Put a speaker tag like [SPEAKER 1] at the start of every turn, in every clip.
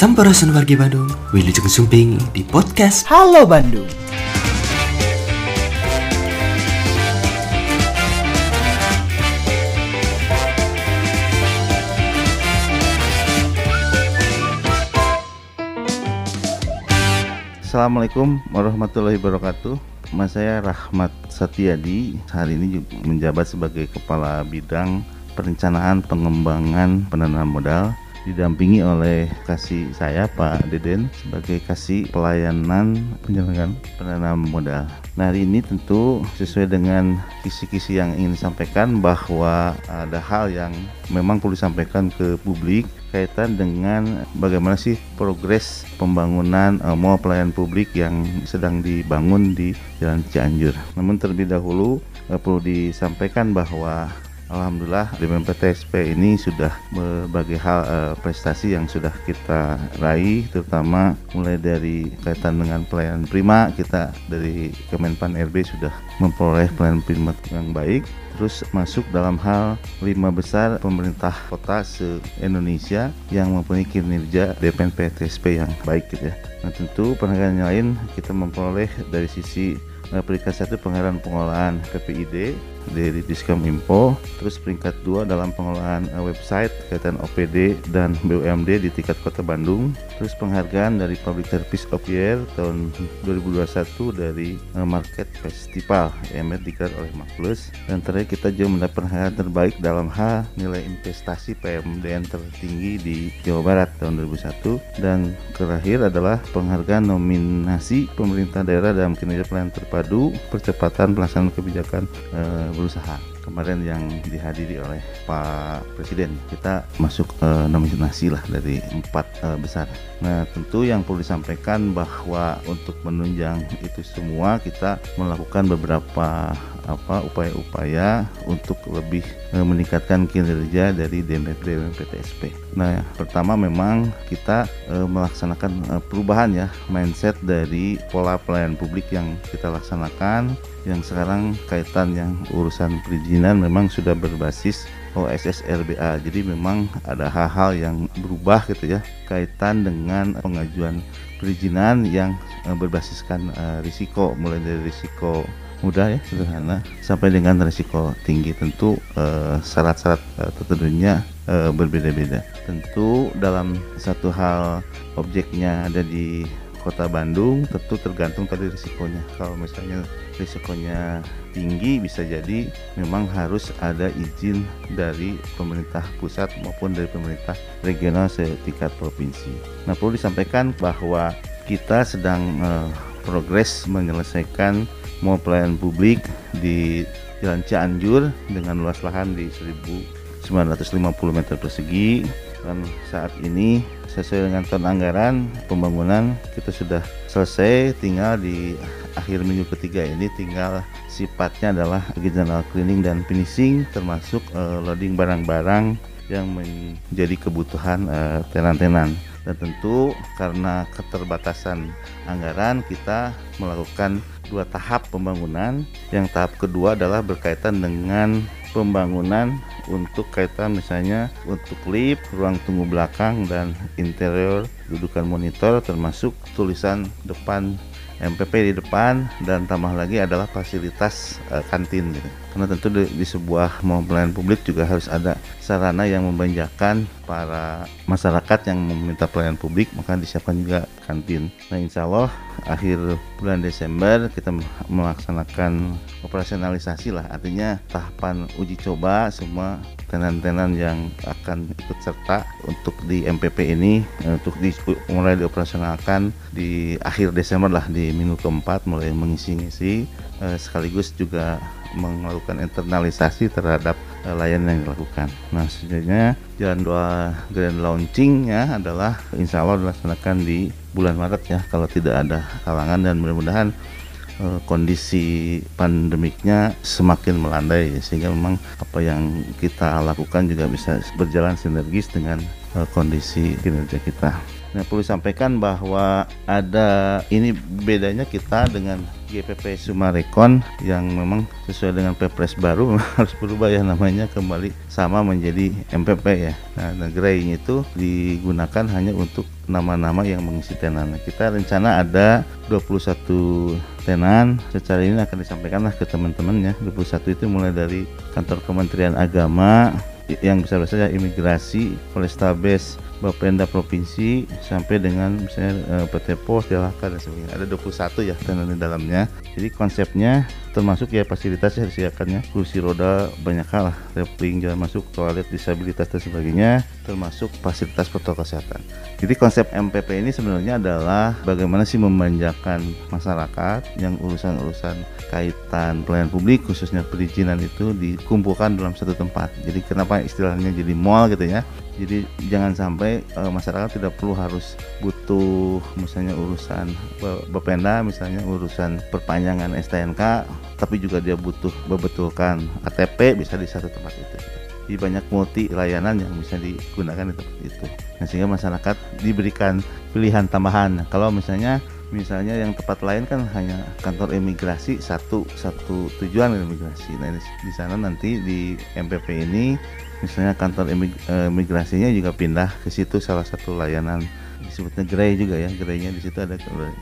[SPEAKER 1] Sampurasun wargi Bandung, Wilujeng Sumping di podcast
[SPEAKER 2] Halo Bandung.
[SPEAKER 3] Assalamualaikum warahmatullahi wabarakatuh. Nama saya Rahmat Satyadi. Hari ini juga menjabat sebagai Kepala Bidang Perencanaan Pengembangan Penanaman Modal didampingi oleh kasih saya Pak Deden sebagai kasih pelayanan penyelenggaraan penanaman modal. Nah hari ini tentu sesuai dengan kisi-kisi yang ingin disampaikan bahwa ada hal yang memang perlu disampaikan ke publik kaitan dengan bagaimana sih progres pembangunan uh, mall pelayanan publik yang sedang dibangun di Jalan Cianjur. Namun terlebih dahulu uh, perlu disampaikan bahwa Alhamdulillah di MPTSP ini sudah berbagai hal uh, prestasi yang sudah kita raih terutama mulai dari kaitan dengan pelayanan prima kita dari Kemenpan RB sudah memperoleh pelayanan prima yang baik terus masuk dalam hal lima besar pemerintah kota se-Indonesia yang mempunyai kinerja DPN PTSP yang baik gitu ya. Nah tentu penghargaan lain kita memperoleh dari sisi peringkat satu pengarahan pengelolaan PPID dari Diskom Info. Terus peringkat dua dalam pengelolaan uh, website kaitan OPD dan BUMD di tingkat Kota Bandung. Terus penghargaan dari Public Service of Year tahun 2021 dari uh, Market Festival. Yang dikira oleh Maklus dan terakhir kita juga mendapat penghargaan terbaik dalam hal nilai investasi PMDN tertinggi di Jawa Barat tahun 2001 dan terakhir adalah penghargaan nominasi pemerintah daerah dalam kinerja pelayanan terpadu percepatan pelaksanaan kebijakan uh, berusaha kemarin yang dihadiri oleh Pak Presiden kita masuk uh, nominasi lah dari empat uh, besar. Nah tentu yang perlu disampaikan bahwa untuk menunjang itu semua kita melakukan beberapa apa upaya-upaya untuk lebih uh, meningkatkan kinerja dari dan PTSP. Nah pertama memang kita uh, melaksanakan uh, perubahan ya mindset dari pola pelayanan publik yang kita laksanakan yang sekarang kaitan yang urusan perizinan memang sudah berbasis OSS RBA. Jadi memang ada hal-hal yang berubah gitu ya kaitan dengan pengajuan perizinan yang berbasiskan risiko mulai dari risiko mudah ya sederhana sampai dengan risiko tinggi tentu syarat-syarat uh, tertentunya uh, berbeda-beda. Tentu dalam satu hal objeknya ada di kota Bandung tentu tergantung tadi risikonya. Kalau misalnya risikonya tinggi bisa jadi memang harus ada izin dari pemerintah pusat maupun dari pemerintah regional setingkat provinsi. Nah perlu disampaikan bahwa kita sedang progres menyelesaikan mall pelayanan publik di Jalan Cianjur dengan luas lahan di 1950 meter persegi. Dan saat ini sesuai dengan tahun anggaran pembangunan kita sudah selesai. Tinggal di akhir minggu ketiga ini tinggal sifatnya adalah general cleaning dan finishing termasuk uh, loading barang-barang yang menjadi kebutuhan uh, tenan-tenan dan tentu karena keterbatasan anggaran kita melakukan dua tahap pembangunan. Yang tahap kedua adalah berkaitan dengan pembangunan untuk kaitan misalnya untuk lift, ruang tunggu belakang dan interior dudukan monitor termasuk tulisan depan MPP di depan dan tambah lagi adalah fasilitas uh, kantin gitu. Karena tentu di, di sebuah pelayanan publik juga harus ada sarana yang membanjakan para masyarakat yang meminta pelayanan publik maka disiapkan juga kantin. Nah insya Allah akhir bulan Desember kita melaksanakan operasionalisasi lah. Artinya tahapan uji coba semua tenan-tenan yang akan ikut serta untuk di MPP ini untuk di, mulai dioperasionalkan di akhir Desember lah di minggu keempat mulai mengisi-ngisi eh, sekaligus juga melakukan internalisasi terhadap eh, layanan yang dilakukan. Nah, sebenarnya jalan dua grand launchingnya adalah insya Allah dilaksanakan di bulan Maret ya kalau tidak ada halangan dan mudah-mudahan kondisi pandemiknya semakin melandai sehingga memang apa yang kita lakukan juga bisa berjalan sinergis dengan kondisi kinerja kita. Nah, perlu disampaikan bahwa ada ini bedanya kita dengan GPP Sumarekon yang memang sesuai dengan Perpres baru harus berubah ya namanya kembali sama menjadi MPP ya. Nah, nah grey itu digunakan hanya untuk nama-nama yang mengisi tenan. Kita rencana ada 21 tenan. Secara ini akan disampaikanlah ke teman-teman ya. 21 itu mulai dari kantor Kementerian Agama yang bisa saja imigrasi, Polrestabes, Bapenda Provinsi sampai dengan misalnya uh, PT Pos, DLHK dan sebagainya. Ada 21 ya tenan di dalamnya. Jadi konsepnya termasuk ya fasilitas yang disediakannya kursi roda banyak hal lah. Repling jalan masuk toilet disabilitas dan sebagainya. Termasuk fasilitas protokol kesehatan. Jadi konsep MPP ini sebenarnya adalah bagaimana sih memanjakan masyarakat yang urusan-urusan kaitan pelayanan publik khususnya perizinan itu dikumpulkan dalam satu tempat. Jadi kenapa istilahnya jadi mall gitu ya? Jadi jangan sampai e, masyarakat tidak perlu harus butuh misalnya urusan Bapenda misalnya urusan perpanjangan STNK tapi juga dia butuh membetulkan KTP bisa di satu tempat itu. Di banyak multi layanan yang bisa digunakan di tempat itu. Nah, sehingga masyarakat diberikan pilihan tambahan. Kalau misalnya misalnya yang tempat lain kan hanya kantor imigrasi satu satu tujuan imigrasi. Nah di sana nanti di MPP ini misalnya kantor eh, imigrasinya juga pindah ke situ salah satu layanan disebutnya gerai juga ya. Gerainya di situ ada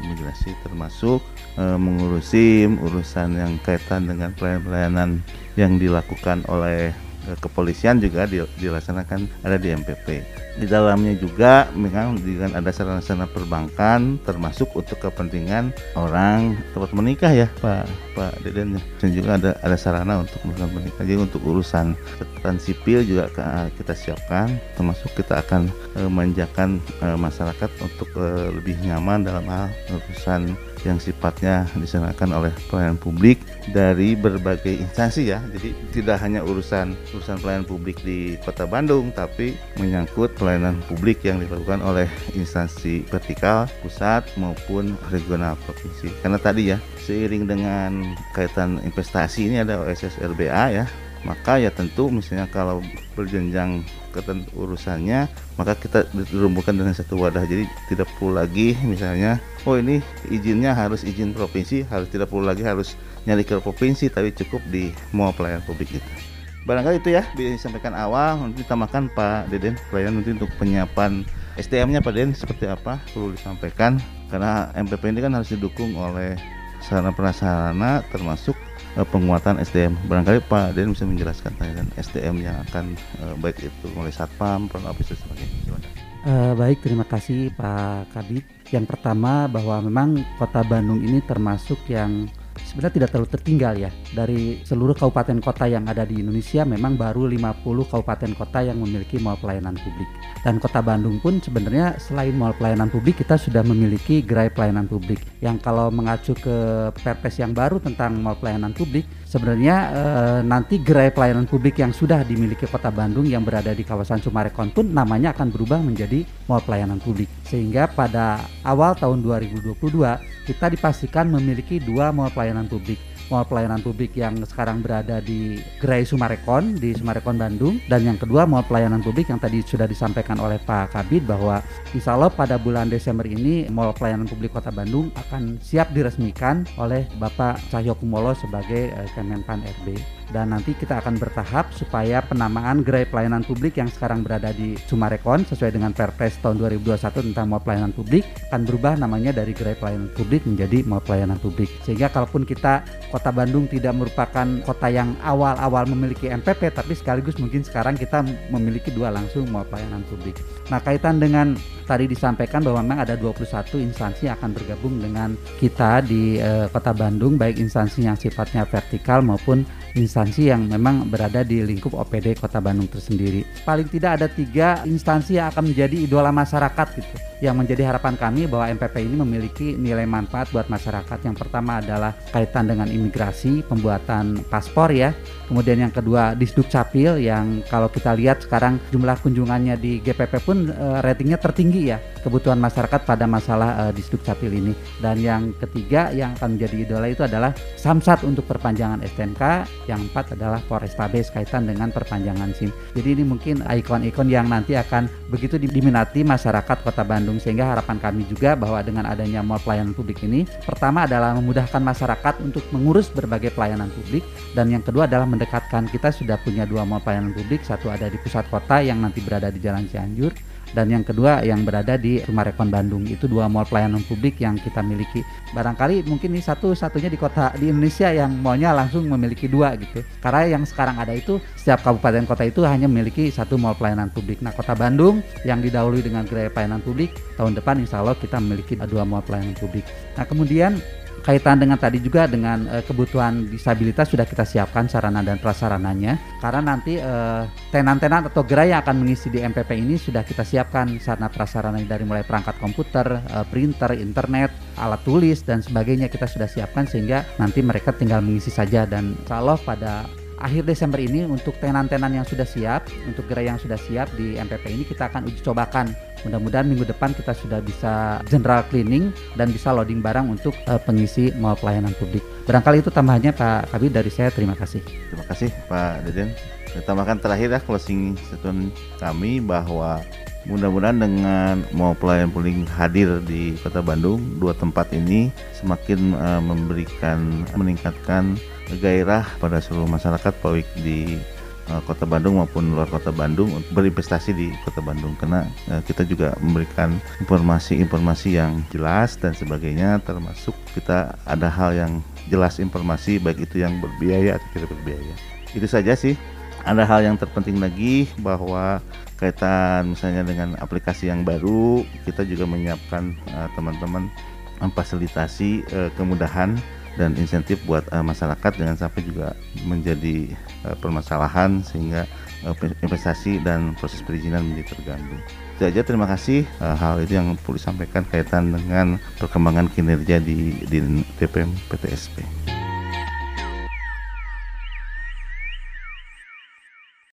[SPEAKER 3] imigrasi termasuk e, mengurusi urusan yang kaitan dengan pelayanan-pelayanan yang dilakukan oleh kepolisian juga dilaksanakan ada di MPP di dalamnya juga memang dengan ada sarana-sarana perbankan termasuk untuk kepentingan orang tempat menikah ya Pak Pak Deden ya. dan juga ada ada sarana untuk melakukan menikah. Jadi untuk urusan catatan sipil juga kita siapkan. Termasuk kita akan e, manjakan e, masyarakat untuk lebih nyaman dalam hal urusan yang sifatnya diserahkan oleh pelayanan publik dari berbagai instansi ya. Jadi tidak hanya urusan urusan pelayanan publik di Kota Bandung tapi menyangkut pelayanan publik yang dilakukan oleh instansi vertikal pusat maupun regional provinsi. Karena tadi ya seiring dengan kaitan investasi ini ada OSS RBA ya maka ya tentu misalnya kalau berjenjang ketentu urusannya maka kita dirumbukan dengan satu wadah. Jadi tidak perlu lagi misalnya oh ini izinnya harus izin provinsi harus tidak perlu lagi harus nyari ke provinsi tapi cukup di mau pelayanan publik itu barangkali itu ya bisa disampaikan awal nanti ditambahkan Pak Deden pelayanan nanti untuk penyiapan SDM-nya Pak Deden seperti apa perlu disampaikan. Karena MPP ini kan harus didukung oleh sarana prasarana termasuk uh, penguatan SDM. Barangkali Pak Den bisa menjelaskan kan SDM yang akan uh, baik itu mulai satpam, office dan sebagainya.
[SPEAKER 2] Uh, baik, terima kasih Pak Kabit. Yang pertama bahwa memang Kota Bandung ini termasuk yang sebenarnya tidak terlalu tertinggal ya. Dari seluruh kabupaten kota yang ada di Indonesia memang baru 50 kabupaten kota yang memiliki mall pelayanan publik. Dan kota Bandung pun sebenarnya selain mall pelayanan publik kita sudah memiliki gerai pelayanan publik. Yang kalau mengacu ke Perpres yang baru tentang mall pelayanan publik sebenarnya e, nanti gerai pelayanan publik yang sudah dimiliki kota Bandung yang berada di kawasan Sumarekon pun namanya akan berubah menjadi mall pelayanan publik. Sehingga pada awal tahun 2022 kita dipastikan memiliki dua mall pelayanan publik mall pelayanan publik yang sekarang berada di Gerai Sumarekon di Sumarekon Bandung. Dan yang kedua mall pelayanan publik yang tadi sudah disampaikan oleh Pak Kabid bahwa insya Allah pada bulan Desember ini mall pelayanan publik Kota Bandung akan siap diresmikan oleh Bapak Cahyo Kumolo sebagai uh, Kemenpan RB dan nanti kita akan bertahap supaya penamaan gerai pelayanan publik yang sekarang berada di Sumarekon sesuai dengan Perpres tahun 2021 tentang mall pelayanan publik akan berubah namanya dari gerai pelayanan publik menjadi mall pelayanan publik. Sehingga kalaupun kita Kota Bandung tidak merupakan kota yang awal-awal memiliki MPP tapi sekaligus mungkin sekarang kita memiliki dua langsung mall pelayanan publik. Nah, kaitan dengan tadi disampaikan bahwa memang ada 21 instansi yang akan bergabung dengan kita di uh, Kota Bandung baik instansi yang sifatnya vertikal maupun instansi yang memang berada di lingkup OPD Kota Bandung tersendiri. Paling tidak ada tiga instansi yang akan menjadi idola masyarakat gitu. Yang menjadi harapan kami bahwa MPP ini memiliki nilai manfaat buat masyarakat. Yang pertama adalah kaitan dengan imigrasi, pembuatan paspor ya. Kemudian yang kedua Disduk Capil yang kalau kita lihat sekarang jumlah kunjungannya di GPP pun e, ratingnya tertinggi ya. Kebutuhan masyarakat pada masalah e, Disduk Capil ini. Dan yang ketiga yang akan menjadi idola itu adalah Samsat untuk perpanjangan STNK yang empat adalah Polrestabes kaitan dengan perpanjangan SIM. Jadi ini mungkin ikon-ikon yang nanti akan begitu diminati masyarakat Kota Bandung sehingga harapan kami juga bahwa dengan adanya mall pelayanan publik ini pertama adalah memudahkan masyarakat untuk mengurus berbagai pelayanan publik dan yang kedua adalah mendekatkan kita sudah punya dua mall pelayanan publik, satu ada di pusat kota yang nanti berada di Jalan Cianjur dan yang kedua yang berada di Rumah Rekon Bandung. Itu dua mall pelayanan publik yang kita miliki. Barangkali mungkin ini satu-satunya di kota di Indonesia yang mallnya langsung memiliki dua gitu. Karena yang sekarang ada itu setiap kabupaten kota itu hanya memiliki satu mall pelayanan publik. Nah kota Bandung yang didahului dengan gerai pelayanan publik tahun depan insya Allah kita memiliki dua mall pelayanan publik. Nah kemudian kaitan dengan tadi juga dengan uh, kebutuhan disabilitas sudah kita siapkan sarana dan prasarananya. Karena nanti uh, tenan-tenan atau gerai yang akan mengisi di MPP ini sudah kita siapkan sarana prasarana dari mulai perangkat komputer, uh, printer, internet, alat tulis dan sebagainya kita sudah siapkan sehingga nanti mereka tinggal mengisi saja. Dan kalau pada akhir Desember ini untuk tenan-tenan yang sudah siap, untuk gerai yang sudah siap di MPP ini kita akan uji cobakan Mudah-mudahan minggu depan kita sudah bisa general cleaning dan bisa loading barang untuk uh, pengisi mall pelayanan publik. Barangkali itu tambahannya Pak Kabir dari saya. Terima kasih.
[SPEAKER 3] Terima kasih Pak Deden. Ditambahkan terakhir ya closing statement kami bahwa mudah-mudahan dengan mau pelayan publik hadir di Kota Bandung dua tempat ini semakin uh, memberikan meningkatkan gairah pada seluruh masyarakat Pak di uh, kota Bandung maupun luar kota Bandung untuk berinvestasi di kota Bandung. Karena uh, kita juga memberikan informasi-informasi yang jelas dan sebagainya termasuk kita ada hal yang jelas informasi baik itu yang berbiaya atau tidak berbiaya. Itu saja sih. Ada hal yang terpenting lagi bahwa kaitan misalnya dengan aplikasi yang baru kita juga menyiapkan uh, teman-teman memfasilitasi kemudahan dan insentif buat uh, masyarakat jangan sampai juga menjadi uh, permasalahan sehingga uh, investasi dan proses perizinan menjadi terganggu. Itu aja terima kasih uh, hal itu yang perlu disampaikan kaitan dengan perkembangan kinerja di di DPM PTSP.